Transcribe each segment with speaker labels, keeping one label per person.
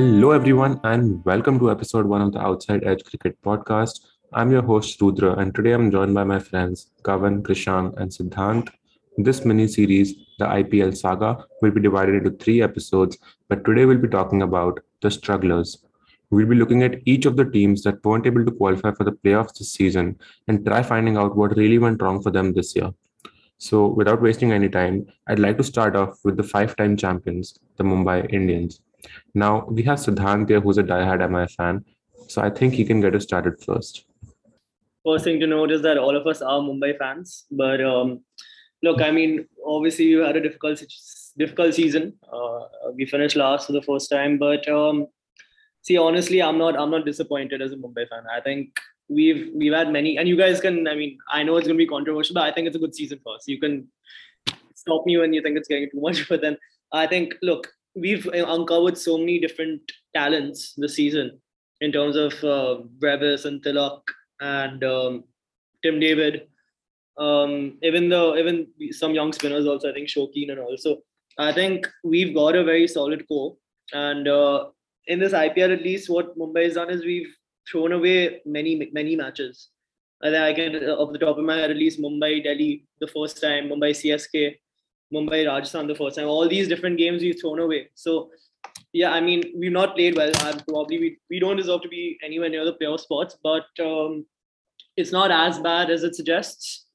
Speaker 1: Hello, everyone, and welcome to episode one of the Outside Edge Cricket Podcast. I'm your host, Rudra, and today I'm joined by my friends Kavan, Krishan, and Siddhant. This mini series, the IPL saga, will be divided into three episodes, but today we'll be talking about the strugglers. We'll be looking at each of the teams that weren't able to qualify for the playoffs this season and try finding out what really went wrong for them this year. So, without wasting any time, I'd like to start off with the five time champions, the Mumbai Indians. Now, we have Siddhant who's a diehard MI fan. So, I think he can get us started first.
Speaker 2: First thing to note is that all of us are Mumbai fans. But um, look, I mean, obviously, you had a difficult, difficult season. Uh, we finished last for the first time. But um, see, honestly, I'm not, I'm not disappointed as a Mumbai fan. I think we've we've had many, and you guys can. I mean, I know it's going to be controversial, but I think it's a good season for us. You can stop me when you think it's getting too much, but then I think look, we've uncovered so many different talents this season in terms of uh, Brevis and Tilak and um, Tim David. Um, even though even some young spinners also, I think Shokeen and also. I think we've got a very solid core, and uh, in this IPL at least, what Mumbai has done is we've thrown away many many matches. I think I can, off the top of my head, at least Mumbai, Delhi the first time, Mumbai CSK, Mumbai, Rajasthan the first time. All these different games we've thrown away. So yeah, I mean we've not played well. And probably we, we don't deserve to be anywhere near the playoff spots, but um, it's not as bad as it suggests.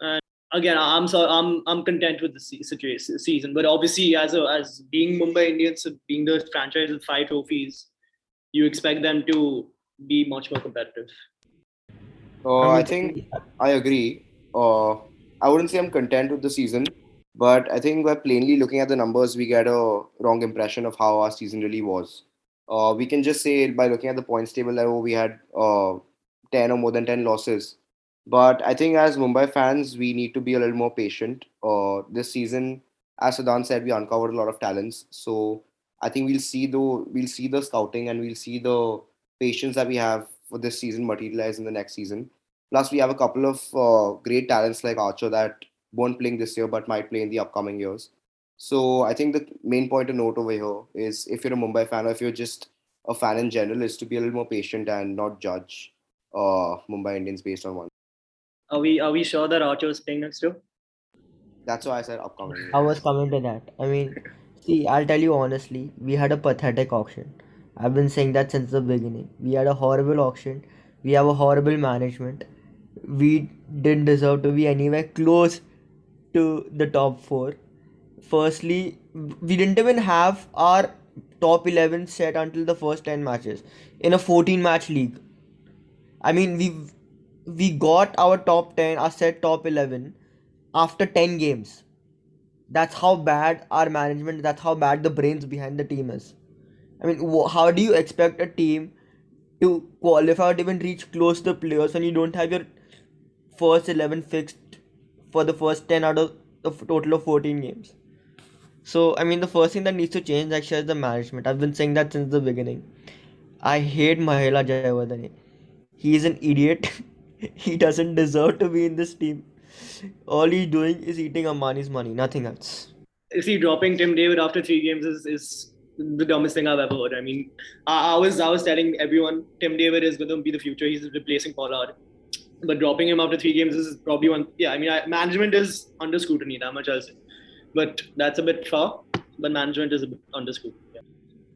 Speaker 2: And again, I'm so I'm I'm content with the situation season. But obviously, as a as being Mumbai Indians, being the franchise with five trophies, you expect them to be much more competitive.
Speaker 3: Uh, I think I agree. Uh, I wouldn't say I'm content with the season, but I think by plainly looking at the numbers, we get a wrong impression of how our season really was. Uh, we can just say by looking at the points table that oh, we had uh, 10 or more than 10 losses. But I think as Mumbai fans, we need to be a little more patient. Uh, this season, as Siddhant said, we uncovered a lot of talents. So I think we'll see the we'll see the scouting and we'll see the patience that we have for this season materialize in the next season. Plus, we have a couple of uh, great talents like Archer that weren't playing this year but might play in the upcoming years. So I think the main point to note over here is if you're a Mumbai fan or if you're just a fan in general, is to be a little more patient and not judge uh, Mumbai Indians based on one.
Speaker 2: Are we are we sure that Archer is playing next year?
Speaker 3: That's why I said upcoming.
Speaker 4: I was coming to that. I mean, see, I'll tell you honestly, we had a pathetic auction. I've been saying that since the beginning. We had a horrible auction. We have a horrible management. We didn't deserve to be anywhere close to the top four. Firstly, we didn't even have our top 11 set until the first 10 matches in a 14 match league. I mean, we we got our top 10, our set top 11 after 10 games. That's how bad our management, that's how bad the brains behind the team is. I mean, how do you expect a team to qualify or even reach close to the players when you don't have your first 11 fixed for the first 10 out of a total of 14 games. So, I mean, the first thing that needs to change actually is the management. I've been saying that since the beginning. I hate Mahela Jayawardene. He is an idiot. he doesn't deserve to be in this team. All he's doing is eating Ambani's money, nothing else.
Speaker 2: Is he dropping Tim David after three games is, is the dumbest thing I've ever heard. I mean, I, I was I was telling everyone Tim David is going to be the future. He's replacing Pollard but dropping him after three games is probably one. Yeah, I mean, I, management is under scrutiny. That much I'll say. But that's a bit far. But management is a bit under scrutiny.
Speaker 1: Yeah,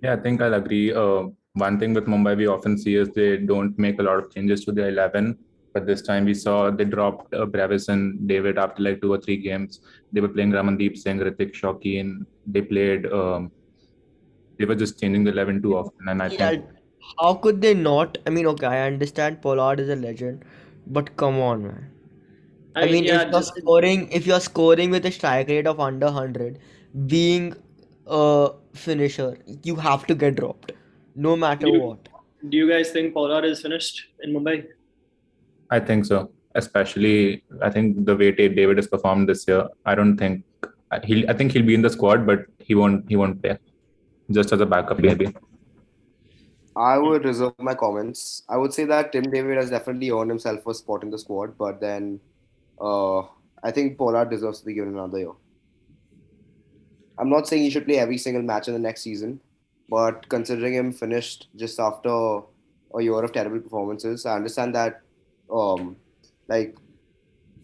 Speaker 1: yeah I think I'll agree. Uh, one thing with Mumbai we often see is they don't make a lot of changes to their eleven. But this time we saw they dropped uh, Brevis and David after like two or three games. They were playing Ramandeep Singh, Hrithik Shokeen. They played. Um, they were just changing the eleven too often, and I yeah, think.
Speaker 4: How could they not? I mean, okay, I understand Pollard is a legend, but come on, man. I, I mean, yeah, if you're just... scoring, if you're scoring with a strike rate of under hundred, being a finisher, you have to get dropped, no matter
Speaker 2: do you,
Speaker 4: what.
Speaker 2: Do you guys think Pollard is finished in Mumbai?
Speaker 1: I think so. Especially, I think the way David has performed this year, I don't think uh, he'll. I think he'll be in the squad, but he won't. He won't play, just as a backup, maybe.
Speaker 3: I would reserve my comments. I would say that Tim David has definitely earned himself a spot in the squad, but then uh, I think Pollard deserves to be given another year. I'm not saying he should play every single match in the next season. But considering him finished just after a year of terrible performances, I understand that, um, like,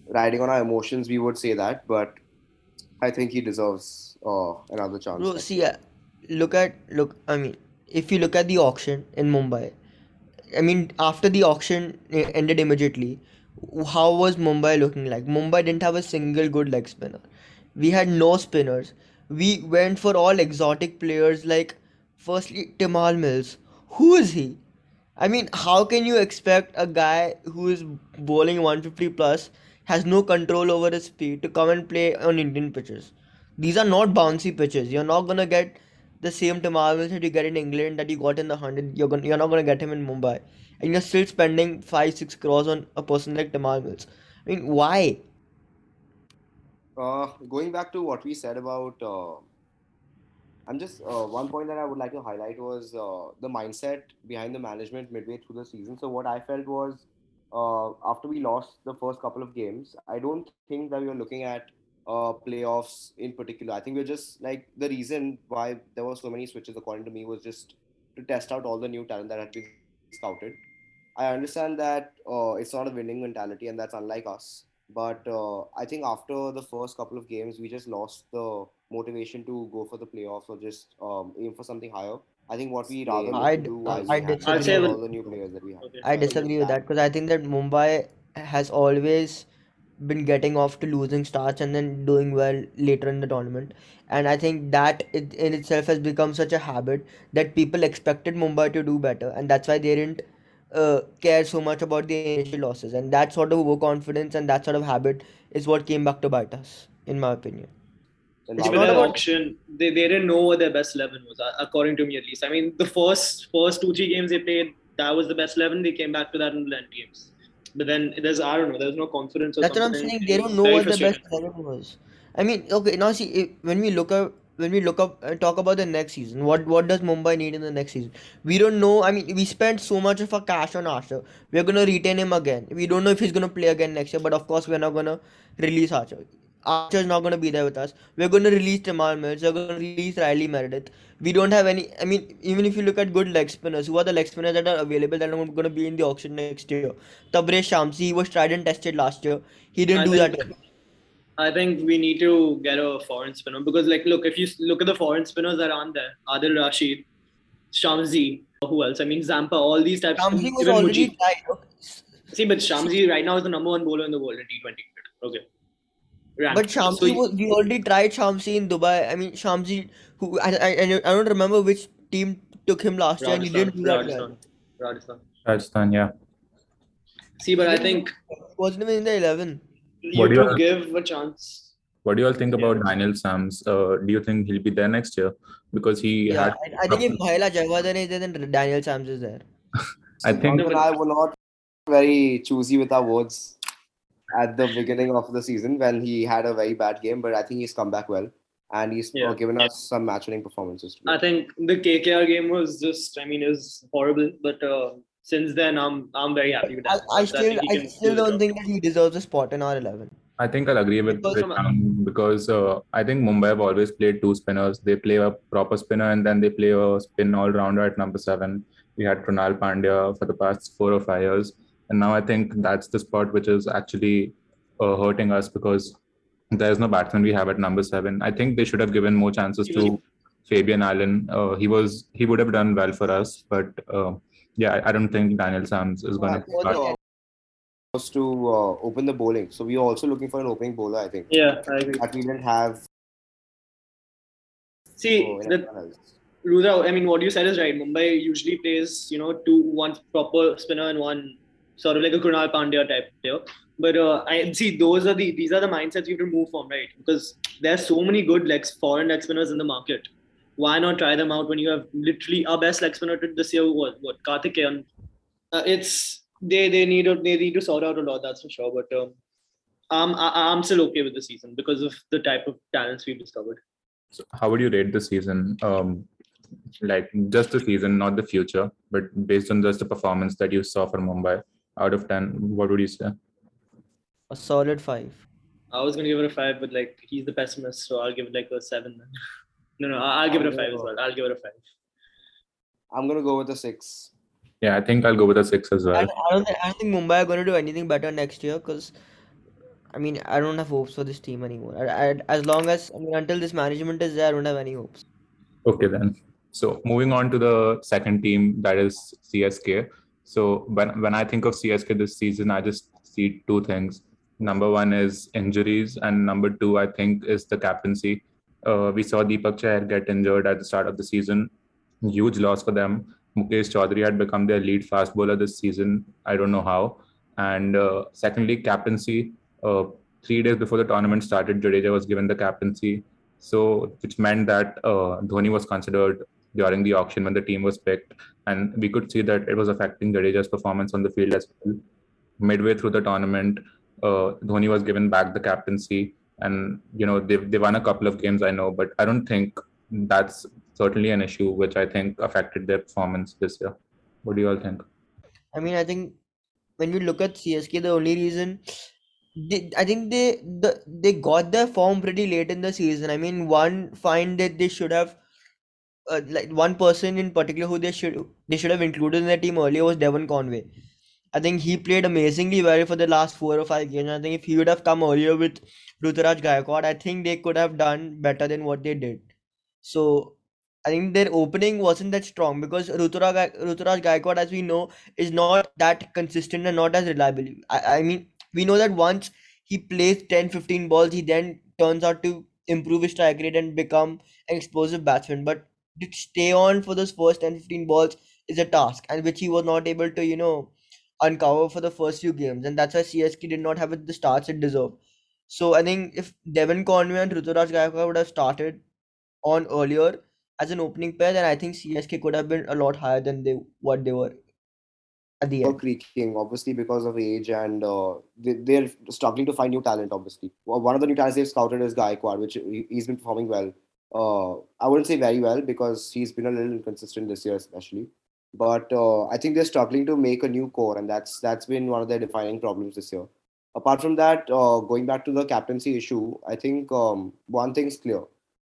Speaker 3: riding on our emotions, we would say that, but I think he deserves uh, another chance.
Speaker 4: Bro, see, uh, look at look. I mean, if you look at the auction in Mumbai, I mean, after the auction eh, ended immediately, how was Mumbai looking like? Mumbai didn't have a single good leg spinner. We had no spinners. We went for all exotic players like, firstly, Tymal Mills. Who is he? I mean, how can you expect a guy who is bowling 150 plus, has no control over his speed, to come and play on Indian pitches? These are not bouncy pitches. You're not gonna get the same Mills that you get in England that you got in the hundred. You're gonna, you're not gonna get him in Mumbai, and you're still spending five six crores on a person like Tymal Mills. I mean, why?
Speaker 3: Uh, going back to what we said about, uh, I'm just uh, one point that I would like to highlight was uh, the mindset behind the management midway through the season. So what I felt was uh, after we lost the first couple of games, I don't think that we were looking at uh, playoffs in particular. I think we're just like the reason why there were so many switches, according to me, was just to test out all the new talent that had been scouted. I understand that uh, it's not a winning mentality, and that's unlike us. But uh, I think after the first couple of games, we just lost the motivation to go for the playoffs or just um, aim for something higher. I think what we rather
Speaker 4: I
Speaker 3: look to
Speaker 4: d-
Speaker 3: do is
Speaker 4: I
Speaker 3: we have
Speaker 2: I'd
Speaker 3: to
Speaker 2: say
Speaker 3: get
Speaker 2: with-
Speaker 3: all the new players that we have.
Speaker 4: I disagree with that because I think that Mumbai has always been getting off to losing starts and then doing well later in the tournament. And I think that it, in itself has become such a habit that people expected Mumbai to do better, and that's why they didn't uh, care so much about the initial losses. And that sort of overconfidence and that sort of habit is what came back to bite us, in my opinion.
Speaker 3: And
Speaker 4: It's
Speaker 2: See,
Speaker 3: now
Speaker 4: not
Speaker 2: their
Speaker 4: about-
Speaker 2: auction, they, they didn't know what their best eleven was, uh, according to me at least. I mean, the first first two three games they played, that was the best eleven. They came back to that in the end games. But then there's I don't know, there's no confidence
Speaker 4: That's what I'm saying. They don't know what the best eleven was. I mean, okay, now see if, when we look up when we look up and talk about the next season, what what does Mumbai need in the next season? We don't know. I mean, we spent so much of our cash on Archer. We're gonna retain him again. We don't know if he's gonna play again next year, but of course we're not gonna release Archer. Archer's not gonna be there with us. We're gonna release Tymal Mills. We're gonna release Riley Meredith. We don't have any. I mean, even if you look at good leg spinners, who are the leg spinners that are available that are gonna be in the auction next year? Tabrez Shamsi, he was tried and tested last year. He didn't
Speaker 2: I
Speaker 4: do that.
Speaker 2: I think we need to get a foreign spinner because, like, look, if you look at the foreign spinners that aren't there, Adil Rashid, Shamsi, who else? I mean, Zampa, all these types.
Speaker 4: Shamsi was already tried.
Speaker 2: See, but Shamsi right now is the number one bowler in the world in T20 cricket. Okay. Ranked.
Speaker 4: But
Speaker 2: So
Speaker 4: Shamsi,
Speaker 2: he-
Speaker 4: was, we already tried Shamsi in Dubai. I mean, Shamsi, who I, I, I I don't remember which team took him last year, and he didn't do that.
Speaker 2: Rajasthan. Rajasthan.
Speaker 1: Rajasthan, yeah.
Speaker 2: See, but I think
Speaker 4: Wasn't even in the eleven.
Speaker 2: you
Speaker 1: What do you all-
Speaker 2: give a chance.
Speaker 1: What do you all think
Speaker 2: Yeah.
Speaker 1: about Daniel Sams? Uh, do you think he'll be there next year? Because he
Speaker 4: Yeah,
Speaker 1: had.
Speaker 4: I, I think if Mahela Jayawardene is there, then Daniel Sams is there.
Speaker 1: I think
Speaker 3: Siddharth I were not very choosy with our words at the beginning of the season when he had a very bad game, but I think he's come back well and he's uh,
Speaker 2: Yeah.
Speaker 3: given us some match-winning performances. today.
Speaker 2: I think the KKR game was just, I mean, it was horrible. But uh, since then, I'm I'm very happy with that.
Speaker 4: I
Speaker 2: I
Speaker 4: still
Speaker 2: think
Speaker 4: I still
Speaker 2: do
Speaker 4: don't think that he deserves a spot in our eleven.
Speaker 1: I think I'll agree with
Speaker 2: Because from-
Speaker 1: because uh, I think Mumbai have always played two spinners. They play a proper spinner and then they play a spin all rounder at number seven. We had Krunal Pandya for the past four or five years, and now I think that's the spot which is actually uh, hurting us because there's no batsman we have at number seven. I think they should have given more chances to Fabian Allen. Uh, he was he would have done well for us, but uh, yeah, I, I don't think Daniel Sams is going to
Speaker 3: for
Speaker 1: start.
Speaker 3: was to uh, open the bowling. So we are also looking for an opening bowler, I think.
Speaker 2: Yeah, I agree.
Speaker 3: That we didn't have.
Speaker 2: See,
Speaker 3: so
Speaker 2: the. Rudra, I mean, what you said is right. Mumbai usually plays, you know, two, one proper spinner and one sort of like a Krunal Pandya type player. But uh, I see those are the these are the mindsets you have to move from, right? Because there's so many good legs, foreign leg spinners in the market. Why not try them out when you have literally our best leg spinner this year was what Karthikeyan. Uh, it's they they need to they need to sort out a lot, that's for sure. But um, I'm I'm still okay with the season because of the type of talents we've discovered.
Speaker 1: So how would you rate the season? Um, like just the season, not the future, but based on just the performance that you saw for Mumbai, out of ten, what would you say?
Speaker 4: A solid five.
Speaker 2: I was gonna give it a five, but like he's the pessimist, so I'll give it like a seven. Then. No, no, I- I'll give it a five as well. I'll give it a five.
Speaker 3: I'm gonna go with a six.
Speaker 1: Yeah, I think I'll go with a six as
Speaker 4: I,
Speaker 1: well.
Speaker 4: I don't think I don't think Mumbai are going to do anything better next year because I mean I don't have hopes for this team anymore. I, I, as long as I mean until this management is there, I don't have any hopes.
Speaker 1: Okay, then. So moving on to the second team, that is CSK. So when when I think of CSK this season, I just see two things. Number one is injuries, and number two, I think, is the captaincy. Uh, we saw Deepak Chahar get injured at the start of the season. Huge loss for them. Mukesh Chaudhary had become their lead fast bowler this season. I don't know how. And uh, secondly, captaincy. Uh, three days before the tournament started, Jadeja was given the captaincy. So, which meant that uh, Dhoni was considered during the auction when the team was picked. And we could see that it was affecting Jadeja's performance on the field as well. Midway through the tournament, uh, Dhoni was given back the captaincy. And, you know, they, they won a couple of games, I know, but I don't think that's certainly an issue which I think affected their performance this year. What do you all think?
Speaker 4: I mean, I think when you look at CSK, the only reason I think they the they got their form pretty late in the season. I mean, one find that they should have uh, like one person in particular who they should they should have included in their team earlier was Devon Conway. I think he played amazingly well for the last four or five games. I think if he would have come earlier with Ruturaj Gaikwad, I think they could have done better than what they did. So I think their opening wasn't that strong because Ruturaj, Ruturaj Gaikwad, as we know, is not that consistent and not as reliable. I, I mean, we know that once he plays 10 15 balls, he then turns out to improve his strike rate and become an explosive batsman. But to stay on for those first 10 15 balls is a task, and which he was not able to, you know, uncover for the first few games. And that's why CSK did not have the starts it deserved. So I think if Devon Conway and Ruturaj Gaikwad would have started on earlier as an opening pair, then I think CSK could have been a lot higher than they what they were at the end.
Speaker 3: creaking, obviously because of age and uh, they, they're struggling to find new talent. Obviously, one of the new talents they've scouted is Gaikwad, which he's been performing well. Uh, I wouldn't say very well because he's been a little inconsistent this year, especially. But uh, I think they're struggling to make a new core, and that's that's been one of their defining problems this year. Apart from that, uh, going back to the captaincy issue, I think um, one thing's clear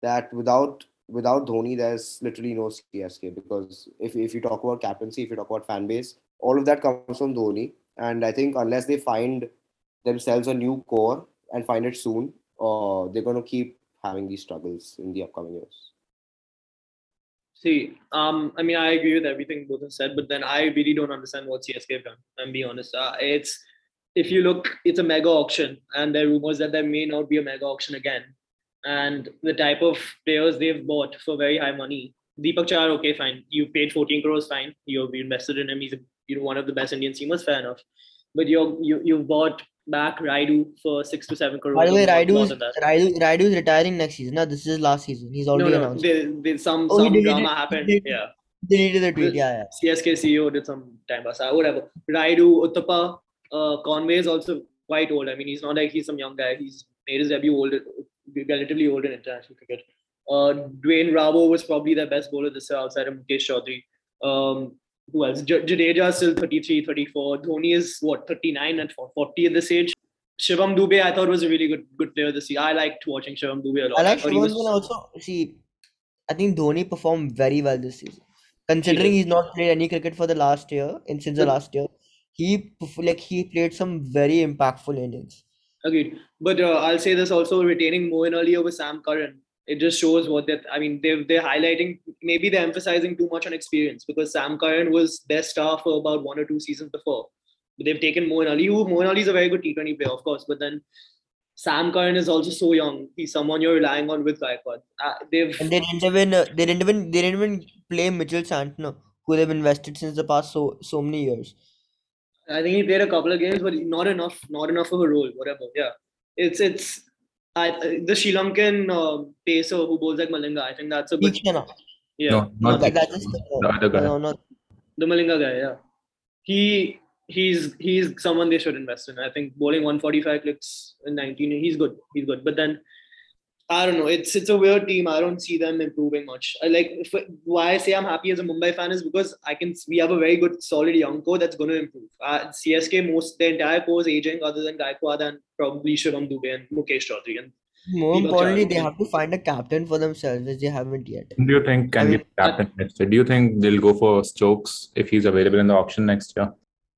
Speaker 3: that without without Dhoni, there's literally no CSK because if, if you talk about captaincy, if you talk about fan base, all of that comes from Dhoni. And I think unless they find themselves a new core and find it soon, uh, they're going to keep having these struggles in the upcoming years.
Speaker 2: See, um, I mean, I agree with everything both have said, but then I really don't understand what CSK have done. I'm honest. Uh, it's if you look, it's a mega auction, and there are rumors that there may not be a mega auction again. And the type of players they've bought for very high money. Deepak Chahar, okay, fine. You paid 14 crores, fine. You've invested in him. He's a, you know one of the best Indian seamers, fair enough. But you're, you you've bought back Raidu for six to seven crores.
Speaker 4: By the way, Raidu's. Raidu, Raidu's retiring next season. No, this is last season. He's already
Speaker 2: no,
Speaker 4: announced.
Speaker 2: there, there's some
Speaker 4: Oh,
Speaker 2: some
Speaker 4: deleted-
Speaker 2: drama
Speaker 4: he
Speaker 2: happened.
Speaker 4: deleted-
Speaker 2: Yeah.
Speaker 4: Deleted the tweet. Yeah, yeah.
Speaker 2: CSK CEO did some time pass, uh, whatever. Raidu, Uthappa, uh, Conway is also quite old. I mean, he's not like he's some young guy. He's made his debut old, relatively old in international cricket. Uh, Dwayne Bravo was probably their best bowler this year outside of Mukesh Chaudhary. Um, who else? J- Jadeja is still 33, 34. Dhoni is what 39 and 40 at this age. Shivam Dubey, I thought was a really good good player this year. I liked watching Shivam Dubey a lot.
Speaker 4: I like Shivam
Speaker 2: was-
Speaker 4: also. See, I think Dhoni performed very well this season. Considering
Speaker 2: did.
Speaker 4: he's not played any cricket for the last year, and since the last year, he like he played some very impactful innings.
Speaker 2: Agreed. But uh, I'll say this also retaining Moeen earlier with Sam Curran. It just shows what that I mean. They're they're highlighting maybe they're emphasizing too much on experience because Sam Curran was their star for about one or two seasons before. But they've taken Moeen Ali, who Moeen Ali is a very good T20 player, of course. But then Sam Curran is also so young. He's someone you're relying on with Gaikwad. Uh, they've
Speaker 4: And they didn't even uh, they didn't even they didn't even play Mitchell Santner, who they've invested since the past so so many years.
Speaker 2: I think he played a couple of games, but not enough, not enough of a role. Whatever. Yeah, it's it's. I, the Sri Lankan uh, pacer who bowls like Malinga. I think that's a good.
Speaker 4: Theekshana.
Speaker 2: Yeah.
Speaker 1: No,
Speaker 4: No,
Speaker 1: not
Speaker 4: that,
Speaker 1: the,
Speaker 4: that's just
Speaker 1: the other guy.
Speaker 4: no, no.
Speaker 2: The Malinga guy, yeah. He he's he's someone they should invest in. I think bowling 145 clicks in 19, he's good. He's good. But then I don't know. It's it's a weird team. I don't see them improving much. I like if, why I say I'm happy as a Mumbai fan is because I can we have a very good solid young core that's going to improve. Uh, CSK most the entire core is aging other than Gaikwad and probably Shivam Dubey and Mukesh Chaudhary and
Speaker 4: More
Speaker 2: Deepak
Speaker 4: importantly,
Speaker 2: Chahar.
Speaker 4: they have to find a captain for themselves, which they haven't yet.
Speaker 1: Do you think can
Speaker 4: I
Speaker 1: be
Speaker 4: mean-
Speaker 1: the captain next year? Do you think they'll go for Stokes if he's available in the auction next year?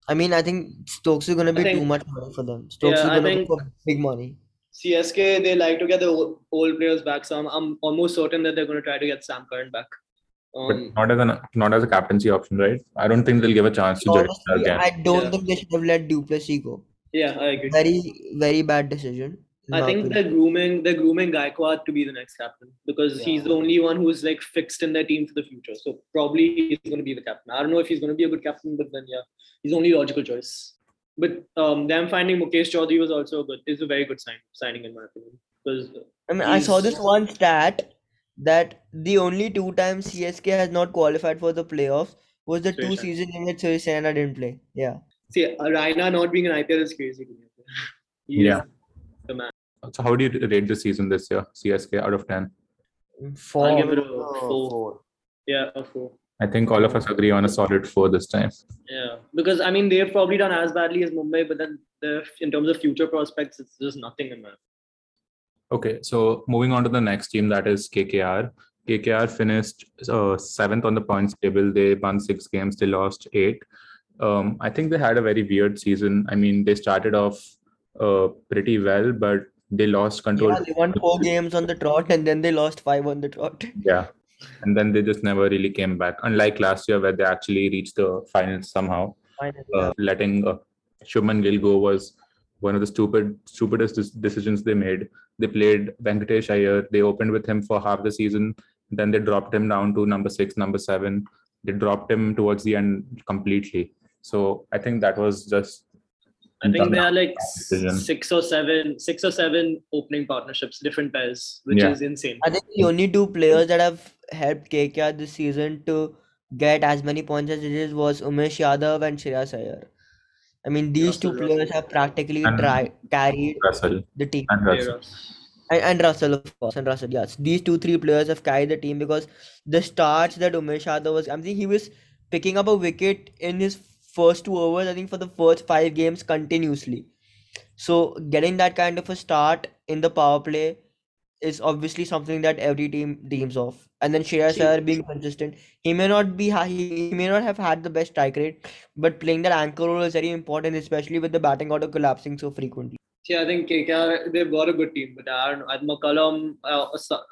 Speaker 4: I mean, I think Stokes is gonna be
Speaker 2: think-
Speaker 4: too much money for them. Stokes
Speaker 2: Yeah,
Speaker 4: is
Speaker 2: I
Speaker 4: gonna
Speaker 2: think-
Speaker 4: go for big money.
Speaker 2: CSK they like to get the old, old players back, so I'm, I'm almost certain that they're going to try to get Sam Curran back.
Speaker 1: But
Speaker 2: Um,
Speaker 1: not as an not as a captaincy option, right? I don't think they'll give a chance to Jadeja again.
Speaker 4: I don't
Speaker 2: Yeah.
Speaker 4: think they should have let Duplessis go.
Speaker 2: yeah, I agree.
Speaker 4: Very, very bad decision.
Speaker 2: I
Speaker 4: my
Speaker 2: think
Speaker 4: opinion.
Speaker 2: they're grooming they're grooming Gaikwad to be the next captain because he's the only one who's like fixed in their team for the future. So probably he's going to be the captain. I don't know if he's going to be a good captain, but then yeah, he's the only logical choice. But um, them finding Mukesh Chaudhary was also a good is a very good sign signing in my opinion because
Speaker 4: I mean, I saw this one stat that the only two times CSK has not qualified for the playoffs was the two
Speaker 2: Suresh Raina.
Speaker 4: seasons in which Suresh Raina didn't play. Yeah.
Speaker 2: see uh, Raina not being an IPL is crazy to me.
Speaker 1: Yeah.
Speaker 2: the man.
Speaker 1: So how do you rate the season this year? CSK out of ten.
Speaker 4: For
Speaker 2: I'll give it a four.
Speaker 3: four.
Speaker 2: Yeah, a four.
Speaker 1: I think all of us agree on a solid four this time.
Speaker 2: Yeah, because I mean they've probably done as badly as Mumbai, but then the, in terms of future prospects, it's just nothing in that.
Speaker 1: Okay, so moving on to the next team, that is KKR. KKR finished uh, seventh on the points table. They won six games. They lost eight. Um, I think they had a very weird season. I mean, they started off uh, pretty well, but they lost control.
Speaker 4: yeah, they won four games on the trot and then they lost five on the trot.
Speaker 1: Yeah. And then they just never really came back. Unlike last year, where they actually reached the finals somehow.
Speaker 4: Finally,
Speaker 1: Uh, letting uh, Shubman Gill go was one of the stupid, stupidest decisions they made. They played Venkatesh Iyer. They opened with him for half the season. Then they dropped him down to number six, number seven. They dropped him towards the end completely. So I think that was just.
Speaker 2: I think
Speaker 1: dumb
Speaker 2: there are like
Speaker 1: decision.
Speaker 2: six or seven, six or seven opening partnerships, different pairs, which
Speaker 1: Yeah.
Speaker 2: is insane.
Speaker 4: I think the only two players that have helped KKR this season to get as many points as it is was Umesh Yadav and Shreyas Iyer. I mean, these two players
Speaker 2: Russell.
Speaker 4: have practically
Speaker 1: And-
Speaker 4: tried carried
Speaker 1: Russell
Speaker 4: the team.
Speaker 1: and Russell.
Speaker 4: And, and Russell, of course, and Russell, yes. These two, three players have carried the team because the starts that Umesh Yadav was, I think he was picking up a wicket in his first two overs, I think for the first five games continuously. So getting that kind of a start in the power play is obviously something that every team dreams of. And then Shreyas
Speaker 2: See-
Speaker 4: Iyer being consistent, he may not be he, he may not have had the best strike rate, but playing that anchor role is very important, especially with the batting order collapsing so frequently.
Speaker 2: Yeah, I think KKR they've got a good team, but I don't know. At McCullum, uh, so-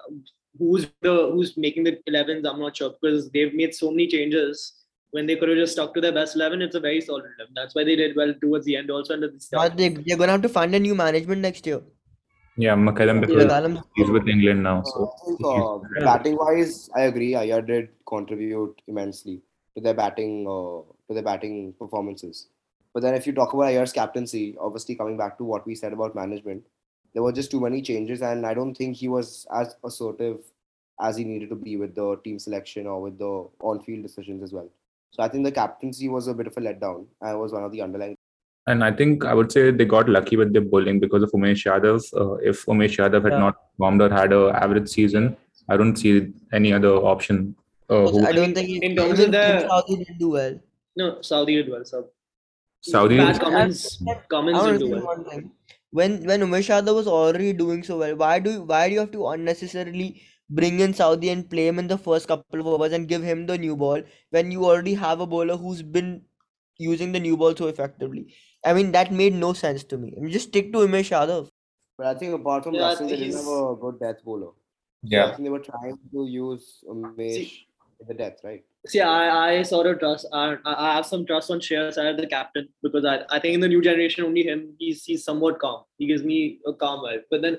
Speaker 2: who's the who's making the 11s? I'm not sure because they've made so many changes. When they could have just stuck to their best 11, it's a very solid 11. That's why they did well towards the end, also under at the
Speaker 4: Now
Speaker 2: start.
Speaker 4: they, they're gonna have to find a new management next year.
Speaker 1: Yeah,
Speaker 4: McCullum
Speaker 1: because he's with England now. So
Speaker 3: I uh, batting wise, I agree. Iyer did contribute immensely to their batting uh, to their batting performances. But then, if you talk about Iyer's captaincy, obviously coming back to what we said about management, there were just too many changes, and I don't think he was as assertive as he needed to be with the team selection or with the on-field decisions as well. So I think the captaincy was a bit of a letdown. I was one of the underlying.
Speaker 1: And I think I would say they got lucky with their bowling because of Umesh Yadav. Uh, if Umesh Yadav had
Speaker 4: Yeah.
Speaker 1: not bombed or had a average season, I don't see any other option. Uh, who
Speaker 4: I don't think he,
Speaker 2: in terms of the-
Speaker 4: Tim Southee didn't do well.
Speaker 2: No, Southee did well. So
Speaker 1: Southee
Speaker 2: Pat
Speaker 1: is-
Speaker 2: Cummins,
Speaker 4: I
Speaker 2: Cummins
Speaker 4: want
Speaker 2: did do well.
Speaker 4: When when Umesh Yadav was already doing so well, why do why do you have to unnecessarily bring in Southee and play him in the first couple of overs and give him the new ball when you already have a bowler who's been using the new ball so effectively? I mean that made no sense to me. I mean, just stick to Umesh Yadav.
Speaker 3: But I think apart from
Speaker 2: Yeah, I
Speaker 3: Russell, they didn't have a good death bowler. So I
Speaker 1: yeah,
Speaker 3: think they were trying to use Umesh in the death, right?
Speaker 2: See, I, I sort of trust. I, I have some trust on Shreyas Iyer, the captain, because I, I think in the new generation, only him, he's he's somewhat calm. He gives me a calm vibe. But then,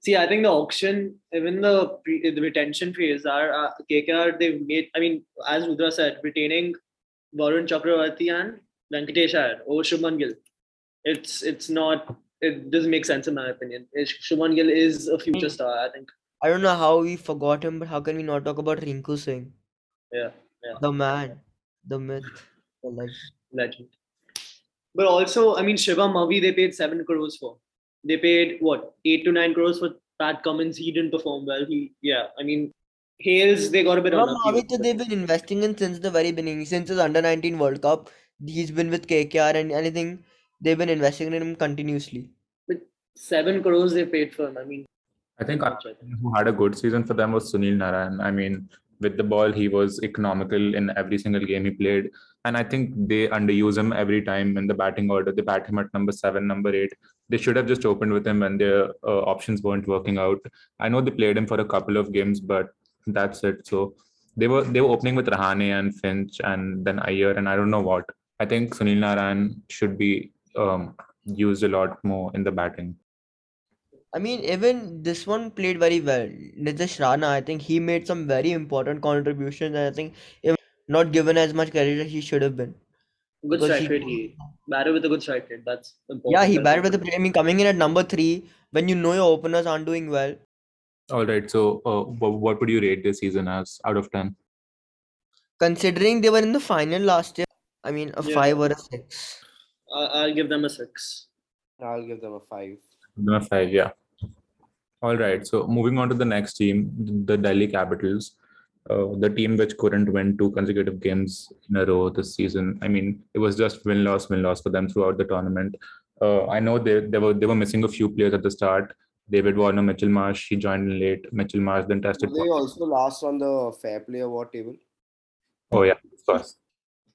Speaker 2: see, I think the auction, even the pre, the retention phase, are uh, KKR. They've made. I mean, as Rudra said, retaining Varun Chakravarti and Venkatesh Iyer over oh, Shubman Gill. It's it's not. It doesn't make sense in my opinion. Shubman Gill is a future hmm. star. I think.
Speaker 4: I don't know how we forgot him, but how can we not talk about Rinku Singh?
Speaker 2: Yeah.
Speaker 4: The man, the myth, the legend.
Speaker 2: legend. But also, I mean, Shiva Mavi, they paid seven crores for. They paid what eight to nine crores for Pat Cummins. He didn't perform well. He, yeah, I mean, Hales, they got a bit unlucky.
Speaker 4: Mavi, they've been investing in since the very beginning, since his under 19 World Cup. He's been with KKR and anything, they've been investing in him continuously.
Speaker 2: With Seven crores they paid for him. I mean,
Speaker 1: I think
Speaker 2: That's
Speaker 1: who had a good season for them was Sunil Narayan. I mean, with the ball, he was economical in every single game he played. And I think they underuse him every time in the batting order. They bat him at number seven, number eight. They should have just opened with him when their uh, options weren't working out. I know they played him for a couple of games, but that's it. So they were they were opening with Rahane and Finch and then Iyer and I don't know what. I think Sunil Narayan should be um, used a lot more in the batting.
Speaker 4: I mean, even this one played very well. Nitish Rana, I think he made some very important contributions, and I think even not given as much credit as he should have been.
Speaker 2: Good
Speaker 4: Because
Speaker 2: strike
Speaker 4: he-
Speaker 2: rate. He batted with a good strike rate. That's important.
Speaker 4: Yeah, he
Speaker 2: That's
Speaker 4: batted with the.
Speaker 2: important.
Speaker 4: I mean, coming in at number three when you know your openers aren't doing well.
Speaker 1: All right. So uh, what would you rate this season as out of ten?
Speaker 4: Considering they were in the final last year, I mean, a
Speaker 2: Yeah.
Speaker 4: five or a six.
Speaker 2: I- I'll give them a six.
Speaker 3: I'll give them a five.
Speaker 1: Number five, yeah. All right. So moving on to the next team, the Delhi Capitals, uh, the team which couldn't win two consecutive games in a row this season. I mean, it was just win loss win loss for them throughout the tournament. Uh, I know they they were they were missing a few players at the start. David Warner, Mitchell Marsh, he joined in late. Mitchell Marsh then tested.
Speaker 3: Were they also last on the fair play award table?
Speaker 1: Oh yeah, of course.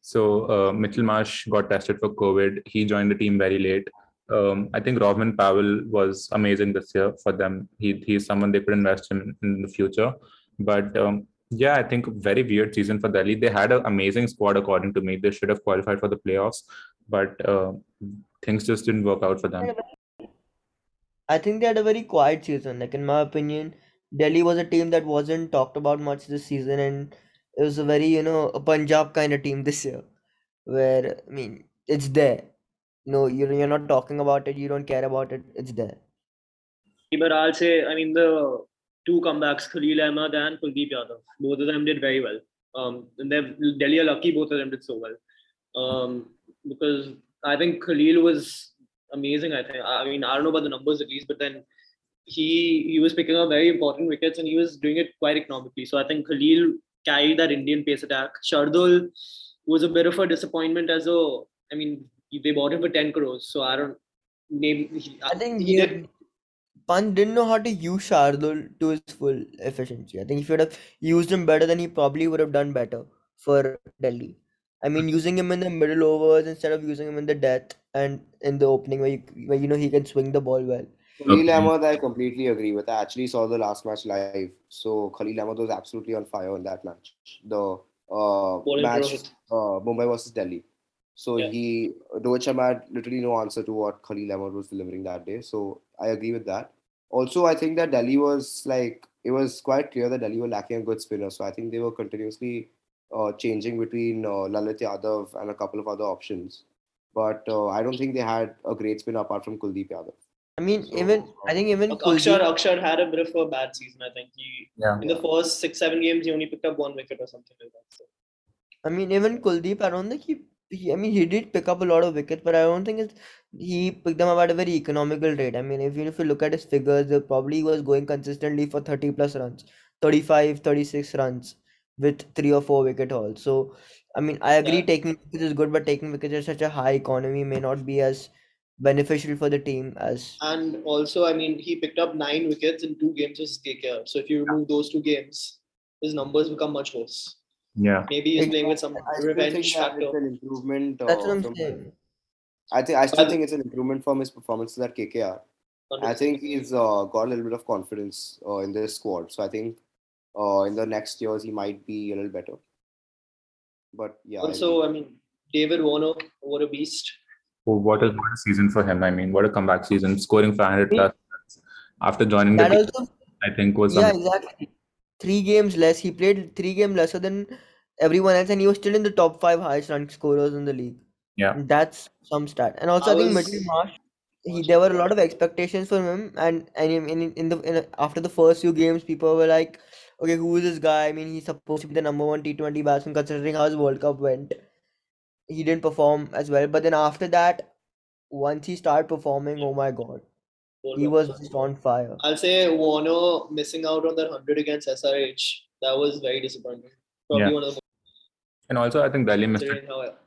Speaker 1: So uh, Mitchell Marsh got tested for COVID. He joined the team very late. Um, I think Rovman Powell was amazing this year for them. He he's someone they could invest in in the future. But um, yeah, I think very weird season for Delhi. They had an amazing squad according to me. They should have qualified for the playoffs, but uh, things just didn't work out for them.
Speaker 4: I think they had a very quiet season. Like in my opinion, Delhi was a team that wasn't talked about much this season, and it was a very, you know, a Punjab kind of team this year, where I mean, it's there. No, you're you're not talking about it. You don't care about it. It's there.
Speaker 2: But I'll say, I mean, the two comebacks, Khalil Ahmed and Kuldeep Yadav, both of them did very well. Um, and they're Delhi are lucky both of them did so well. Um, because I think Khalil was amazing. I think. I mean, I don't know about the numbers at least, but then he he was picking up very important wickets and he was doing it quite economically. So I think Khalil carried that Indian pace attack. Shardul was a bit of a disappointment as a. I mean, they bought him for ten crores, so I don't. name. he,
Speaker 4: I think
Speaker 2: he did
Speaker 4: Pant didn't know how to use Shardul to his full efficiency. I think if he would have used him better, then he probably would have done better for Delhi. I mean, using him in the middle overs instead of using him in the death and in the opening where you, where you know he can swing the ball well.
Speaker 3: Khalil
Speaker 1: Okay.
Speaker 3: Ahmed, I completely agree with. I actually saw the last match live. So Khalil Ahmed was absolutely on fire in that match. The uh, match uh, Mumbai versus Delhi. So
Speaker 2: Yeah.
Speaker 3: he Rohit Sharma had literally no answer to what Khalil Ahmed was delivering that day. So I agree with that. Also, I think that Delhi was like it was quite clear that Delhi were lacking a good spinner. So I think they were continuously uh, changing between uh, Lalit Yadav and a couple of other options. But uh, I don't think they had a great spinner apart from Kuldeep Yadav.
Speaker 4: I mean,
Speaker 3: So,
Speaker 4: even I think even
Speaker 2: Akshar,
Speaker 4: Kuldeep,
Speaker 2: Akshar had a bit of a bad season. I think he
Speaker 1: Yeah.
Speaker 2: in the first six seven games he only picked up one wicket or something like that. So,
Speaker 4: I mean, even Kuldeep, I don't think he, he, I mean, he did pick up a lot of wickets, but I don't think it's, he picked them up at a very economical rate. I mean, if you, if you look at his figures, he probably was going consistently for 30 plus runs, 35, 36 runs with three or four wicket hauls. So, I mean, I agree
Speaker 2: Yeah.
Speaker 4: taking wickets is good, but taking wickets at such a high economy may not be as beneficial for the team as.
Speaker 2: and also, I mean, he picked up nine wickets in two games versus KKR. So if you remove those two games, his numbers become much worse.
Speaker 1: Yeah.
Speaker 2: Maybe he's playing with some
Speaker 3: I still think
Speaker 2: revenge factor.
Speaker 3: it's an improvement. Uh,
Speaker 4: That's what I'm
Speaker 3: from-
Speaker 4: saying.
Speaker 3: I think I still
Speaker 2: But-
Speaker 3: think it's an improvement from his performances at KKR. I think he's uh, got a little bit of confidence uh, in this squad. So I think uh, in the next years he might be a little better. But yeah. I
Speaker 2: Also,
Speaker 3: agree.
Speaker 2: I mean, David Warner, what a beast.
Speaker 1: Well, what a what a season for him. I mean, what a comeback season, scoring 500 plus after joining the
Speaker 4: That
Speaker 1: team, I think was
Speaker 4: Yeah,
Speaker 1: amazing.
Speaker 4: exactly. Three games less. He played three games lesser than everyone else, and he was still in the top five highest run scorers in the league.
Speaker 1: Yeah.
Speaker 4: That's some stat. And also,
Speaker 2: I
Speaker 4: I think
Speaker 2: was-
Speaker 4: Mitchell Marsh, he there were a lot of expectations for him, and and in in, in the in, after the first few games, people were like, okay, who is this guy? I mean, he's supposed to be the number one T20 batsman, considering how his World Cup went. He didn't perform as well, but then after that, once he started performing, oh my God, he was just on fire.
Speaker 2: I'll say Warner missing out on that 100 against SRH. That was very disappointing. Probably
Speaker 1: Yeah.
Speaker 2: one of the
Speaker 1: And also, I think Delhi
Speaker 2: most
Speaker 1: missed it.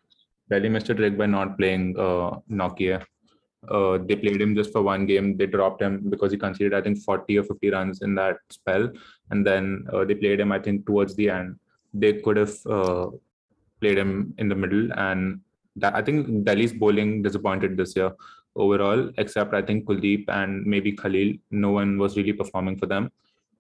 Speaker 1: Delhi missed a trick by not playing uh, Nortje. Uh, they played him just for one game. They dropped him because he conceded, I think, 40 or 50 runs in that spell. And then uh, they played him, I think, towards the end. They could have uh, played him in the middle. And that, I think Delhi's bowling disappointed this year overall, except I think Kuldeep and maybe Khalil. No one was really performing for them.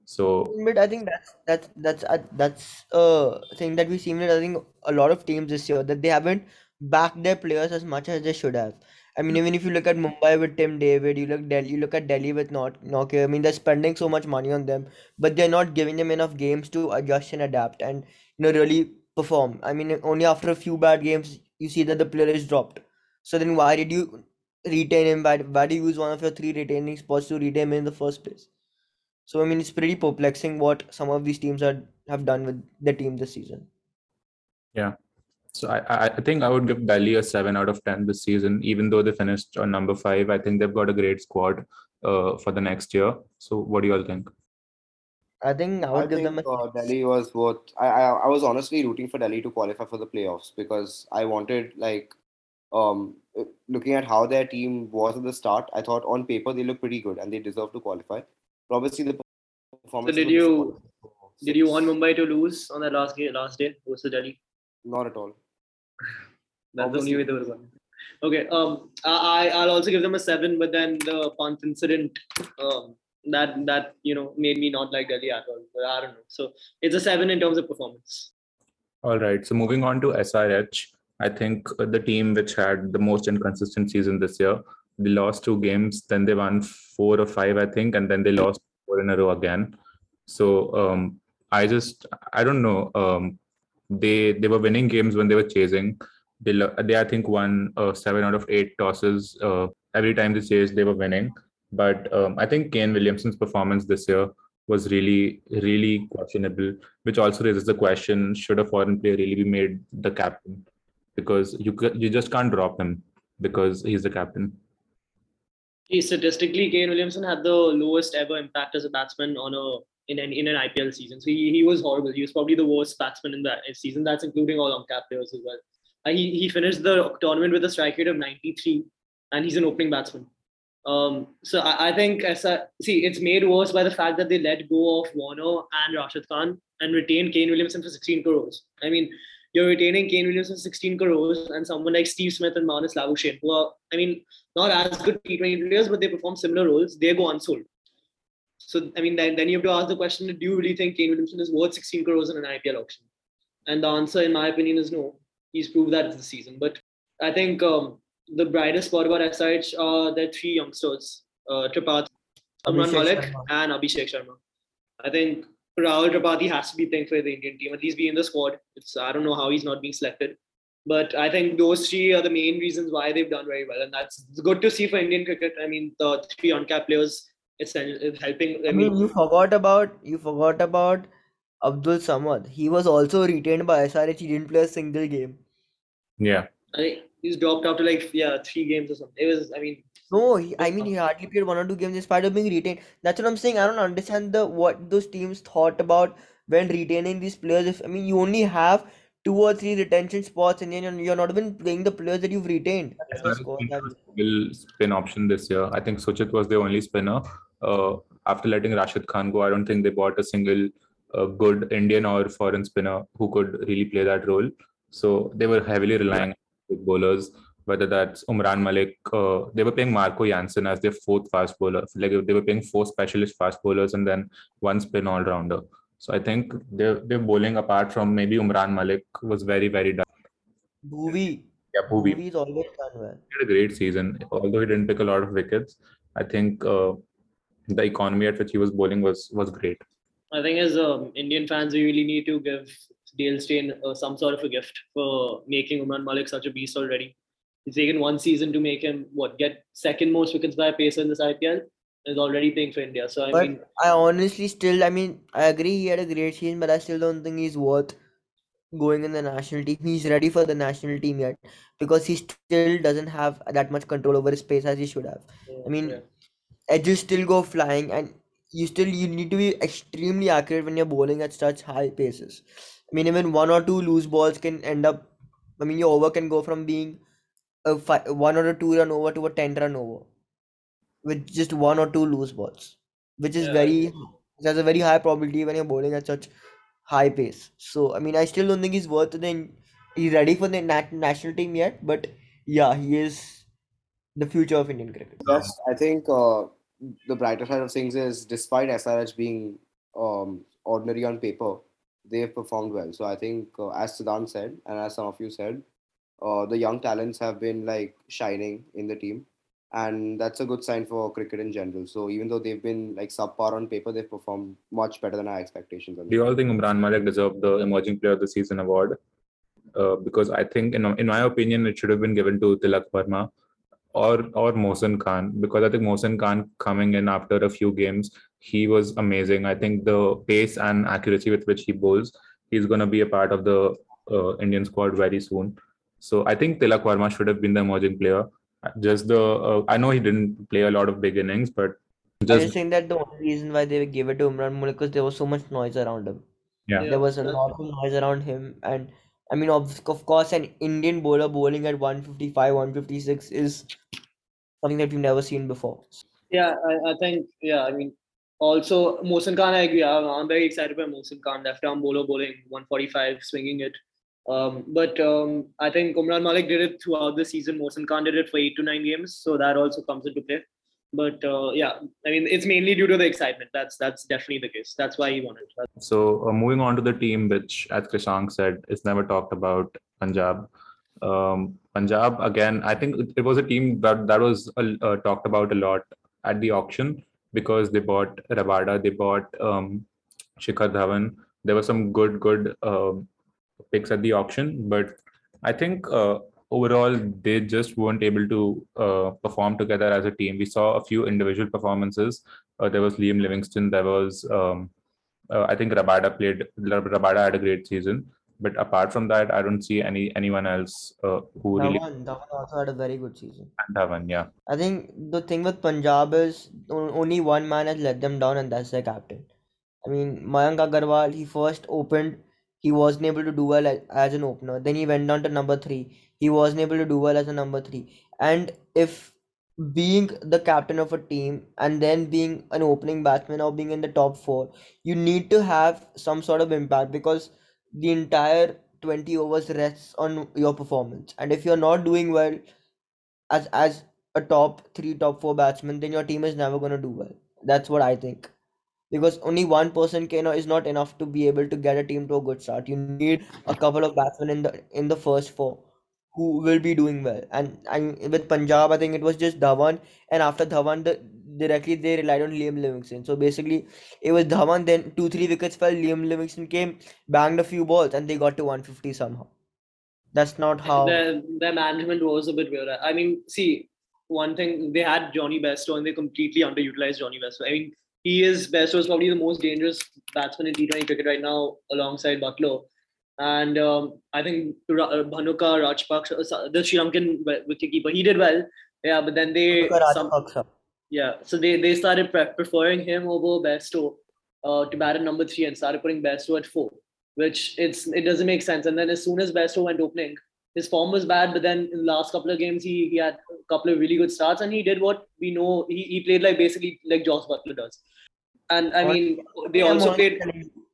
Speaker 1: So,
Speaker 4: But I think that's that's that's uh, that's a thing that we've seen I think a lot of teams this year that they haven't backed their players as much as they should have. I mean, even if you look at Mumbai with Tim David, you look Delhi, you look at Delhi with not Nortje. I mean, they're spending so much money on them, but they're not giving them enough games to adjust and adapt and you know really perform. I mean, only after a few bad games you see that the player is dropped. So then why did you retain him? Why, why do you use one of your three retaining spots to retain him in the first place? So I mean, it's pretty perplexing what some of these teams are have done with the team this season.
Speaker 1: yeah. So I, I think I would give Delhi a seven out of ten this season, even though they finished on number five. I think they've got a great squad uh, for the next year. So what do you all think?
Speaker 4: I think I
Speaker 3: I
Speaker 4: would give
Speaker 3: think
Speaker 4: them a
Speaker 3: uh, Delhi was worth. I, I I was honestly rooting for Delhi to qualify for the playoffs because I wanted like, um, looking at how their team was at the start, I thought on paper they look pretty good and they deserve to qualify. But obviously the performance.
Speaker 2: did you- Did you want Mumbai to lose on that last game, last day versus Delhi?
Speaker 3: Not at all.
Speaker 2: That's the only way they would have won. Okay. Um, I I- I'll also give them a seven, but then the Pant incident, um, that that you know made me not like Delhi at all. But I don't know. So it's a seven in terms of performance.
Speaker 1: All right. So moving on to SRH, I think the team which had the most inconsistent season this year, they lost two games, then they won four or five, I think, and then they lost four in a row again. So um, I just I don't know. Um, they they were winning games when they were chasing. They they I think won uh, seven out of eight tosses. Uh, every time they chased, they were winning. But um, I think Kane Williamson's performance this year was really really questionable which also raises the question should a foreign player really be made the captain because you you just can't drop him because he's the captain
Speaker 2: He statistically, Kane Williamson had the lowest ever impact as a batsman on a in an in an IPL season. So he, he was horrible. He was probably the worst batsman in that season. That's including all on cap players as well. Uh, he he finished the tournament with a strike rate of 93, and he's an opening batsman. Um, so I, I think as a, see it's made worse by the fact that they let go of Warner and Rashid Khan and retained Kane Williamson for 16 crores. I mean, you're retaining Kane Williamson for 16 crores and someone like Steve Smith and Marnus Labuschagne, who are, I mean, not as good T20 players, but they perform similar roles. They go unsold. So I mean, then, then you have to ask the question: Do you really think Kane Williamson is worth 16 crores in an IPL auction? And the answer, in my opinion, is no. He's proved that this season. But I think um, the brightest spot about SRH are their three youngsters: uh, Tripathi,
Speaker 4: Umran
Speaker 2: Malik,
Speaker 4: Sharma.
Speaker 2: and Abhishek Sharma. I think Rahul Tripathi has to be playing for the Indian team, at least be in the squad. It's I don't know how he's not being selected. But I think those three are the main reasons why they've done very well, and that's good to see for Indian cricket. I mean, the three on-cap players, it's, it's helping.
Speaker 4: I mean, you forgot about you forgot about Abdul Samad. He was also retained by SRH. He didn't play a single game.
Speaker 1: yeah
Speaker 2: I think he's dropped after like yeah three games or something. It was I mean
Speaker 4: No, he, I mean he hardly played one or two games in spite of being retained. That's what I'm saying. I don't understand the what those teams thought about when retaining these players. If I mean you only have two or three retention spots and then you're you're not even playing the players that you've retained. as a
Speaker 1: SRH
Speaker 4: squad.
Speaker 1: went
Speaker 4: That-
Speaker 1: for a single spin option this year i think suchit was the only spinner uh, after letting rashid khan go i don't think they bought a single uh, good indian or foreign spinner who could really play that role so they were heavily relying on bowlers whether that's umran malik uh, they were playing marco jansen as their fourth fast bowler like they were playing four specialist fast bowlers and then one spin all rounder so i think their their bowling apart from maybe umran malik was very very dull.
Speaker 4: Bhuvi,
Speaker 1: yeah Bhuvi
Speaker 4: Bhuvi's always done well.
Speaker 1: had a great season. Although he didn't pick a lot of wickets, I think uh, the economy at which he was bowling was was great.
Speaker 2: I think as um, Indian fans, we really need to give Dale uh, some sort of a gift for making Umran Malik such a beast already. He's taken one season to make him what get second most wickets by a pacer in this IPL. Is already playing for India. So I
Speaker 4: But
Speaker 2: mean,
Speaker 4: I honestly still, I mean, I agree he had a great season, but I still don't think he's worth going in the national team. He's ready for the national team yet because he still doesn't have that much control over his pace as he should have. I mean,
Speaker 2: yeah.
Speaker 4: edges still go flying, and you still you need to be extremely accurate when you're bowling at such high paces. I mean, even one or two loose balls can end up. I mean, your over can go from being a five, one or a two run over to a ten run over with just one or two loose balls, which is
Speaker 2: Yeah.
Speaker 4: very there's a very high probability when you're bowling at such high pace. So I mean, I still don't think he's worth it. Then he's ready for the nat- national team yet, but yeah, he is the future of Indian cricket.
Speaker 3: Yes, I think uh, the brighter side of things is despite SRH being um, ordinary on paper, they've performed well. So I think, uh, as Siddhant said, and as some of you said, uh, the young talents have been like shining in the team, and that's a good sign for cricket in general. So even though they've been like subpar on paper, they've performed much better than our expectations.
Speaker 1: Do you all think Umran Malik deserved the Emerging Player of the Season award? Uh, because I think, in, in my opinion, it should have been given to Tilak Varma or or Mohsin Khan because I think Mohsin Khan coming in after a few games, he was amazing. I think the pace and accuracy with which he bowls, he's going to be a part of the uh, Indian squad very soon. So I think Tilak Varma should have been the emerging player. Just the uh, I know he didn't play a lot of big innings, but
Speaker 4: I
Speaker 1: just
Speaker 4: just think that the only reason why they gave it to Umran Malik because there was so much noise around him.
Speaker 1: yeah.
Speaker 2: Yeah.
Speaker 4: There was a lot of noise around him, and I mean, of, of course, an Indian bowler bowling at 155, 156 is something that we've never seen before.
Speaker 2: Yeah, I, I think yeah. I mean, also Mohsin Khan, I agree. I'm, very excited by Mohsin Khan, left arm bowler bowling 145, swinging it. Um, but um, I think Umran Malik did it throughout the season. Mohsin Khan did it for eight to nine games, so that also comes into play. But uh, yeah, I mean, it's mainly due to the excitement. That's that's definitely the case. That's why he won it.
Speaker 1: So uh, moving on to the team, which, as Krishank said, is never talked about, Punjab. Um, Punjab again. I think it, was a team that that was uh, uh, talked about a lot at the auction because they bought Rabada, they bought um, Shikhar Dhawan. There were some good good um picks at the auction, but I think uh, overall they just weren't able to uh, perform together as a team. We saw a few individual performances. Uh, there was Liam Livingstone. There was um, uh, I think Rabada played. Rabada had a great season, but apart from that, I don't see any anyone else uh, who really
Speaker 4: Dhawan, Dhawan also had a very good season.
Speaker 1: And Dhawan. Yeah,
Speaker 4: I think the thing with Punjab is only one man has let them down, and that's their captain. I mean, Mayank Agarwal, he first opened, he wasn't able to do well as, an opener. Then he went down to number three. He wasn't able to do well as a number three. And if being the captain of a team and then being an opening batsman or being in the top four, you need to have some sort of impact because the entire 20 overs rests on your performance. And if you're not doing well as as a top three, top four batsman, then your team is never gonna do well. That's what I think. Because only one person can is not enough to be able to get a team to a good start. You need a couple of batsmen in the in the first four who will be doing well. And I with Punjab, I think it was just Dhawan, and after Dhawan, the directly they relied on Liam Livingstone. So basically, it was Dhawan. Then two three wickets fell. Liam Livingstone came, banged a few balls, and they got to 150 somehow. That's not how.
Speaker 2: Their, their management was a bit weird. I mean, see, one thing they had Jonny Bairstow and they completely underutilized Jonny Bairstow. I mean, he is Bairstow is probably the most dangerous batsman in T20 cricket right now, alongside Buttler. And um, I think uh, Bhanuka Rajapaksa, uh, the Sri Lankan wicketkeeper, he did well. Yeah, but then they some, yeah, so they they started pre- preferring him over Bairstow uh, to bat at number three and started putting Bairstow at four, which it's it doesn't make sense. And then as soon as Bairstow went opening, his form was bad, but then in the last couple of games he he had a couple of really good starts and he did what we know he, he played like basically like Josh Buttler does. And I mean they also played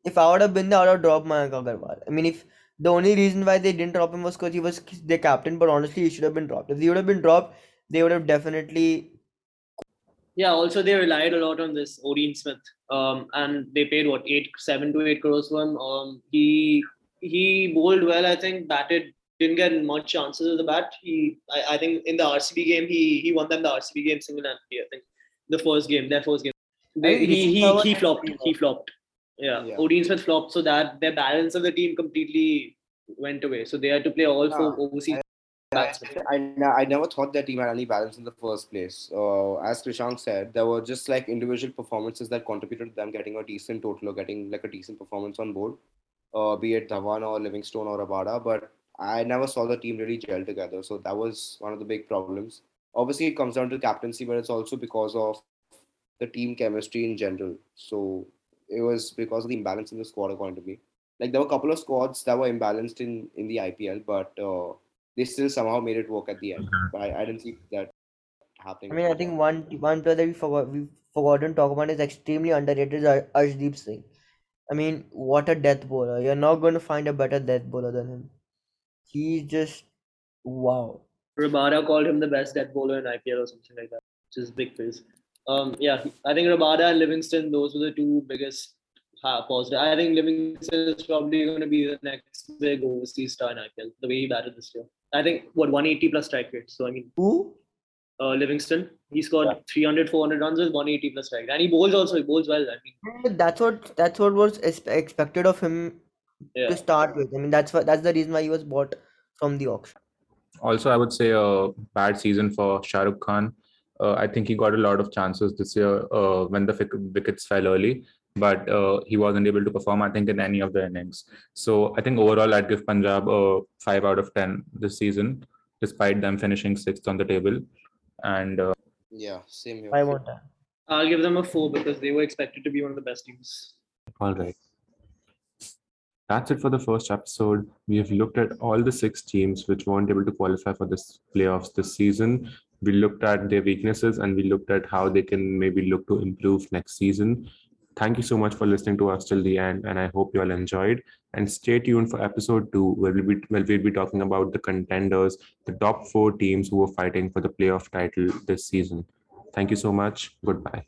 Speaker 4: If I would have been there, I would have dropped Mayank Agarwal. I mean, if the only reason why they didn't drop him was because he was their captain, but honestly, he should have been dropped. If he would have been dropped, they would have definitely.
Speaker 2: yeah, also they relied a lot on this Odean Smith. Um, and they paid what eight, seven to eight crores for him. Um, he he bowled well, I think. Batted, didn't get much chances at the bat. He, I, I think, in the RCB game, he he won them the RCB game single-handedly. I think the first game, their first game. They, he he he flopped. He flopped. Yeah,
Speaker 3: Yeah.
Speaker 2: Odean Smith flopped, so that their balance of the team completely went away. So they had to play all four
Speaker 3: Ah,
Speaker 2: overseas
Speaker 3: I. I, I never thought their team had any balance in the first place. Uh, as Krishank said, there were just like individual performances that contributed to them getting a decent total or getting like a decent performance on board, uh, be it Dhawan or Livingstone or Rabada. But I never saw the team really gel together. So that was one of the big problems. Obviously, it comes down to captaincy, but it's also because of the team chemistry in general. So it was because of the imbalance in the squad, according to me. Like there were a couple of squads that were imbalanced in in the IPL, but uh, they still somehow made it work at the end. But I, I didn't see that happening.
Speaker 4: I mean, I think one one player that we forgot we forgotten to talk about is extremely underrated is Ar- Arshdeep Singh. I mean, what a death bowler! You're not going to find a better death bowler than him. He's just wow.
Speaker 2: Rabada called him the best death bowler in IPL or something like that, which is big praise. Um, yeah, I think Rabada and Livingstone, those were the two biggest ha- positive. I think Livingstone is probably going to be the next big overseas star in IPL, the way he batted this year. I think, what, 180 plus strike rate. So, I mean,
Speaker 4: Who?
Speaker 2: uh, Livingstone, he scored 300, 400 runs with 180 plus strike rate. And he bowls also, he bowls well. I mean,
Speaker 4: That's what that's what was expected of him
Speaker 2: yeah.
Speaker 4: to start with. I mean, that's what that's the reason why he was bought from the auction.
Speaker 1: Also, I would say a bad season for Shah Rukh Khan. Uh, I think he got a lot of chances this year uh, when the wickets fell early, but uh, he wasn't able to perform, I think, in any of the innings. So I think overall, I'd give Punjab a 5 out of 10 this season, despite them finishing sixth on the table. And uh,
Speaker 3: Yeah, same here.
Speaker 4: I want that.
Speaker 2: I'll give them a four because they were expected to be one of the best teams.
Speaker 1: All right. That's it for the first episode. We have looked at all the six teams which weren't able to qualify for this playoffs this season. We looked at their weaknesses and we looked at how they can maybe look to improve next season. Thank you so much for listening to us till the end, and I hope you all enjoyed. And stay tuned for episode two, where we'll be where we'll be talking about the contenders, the top four teams who are fighting for the playoff title this season. Thank you so much. Goodbye.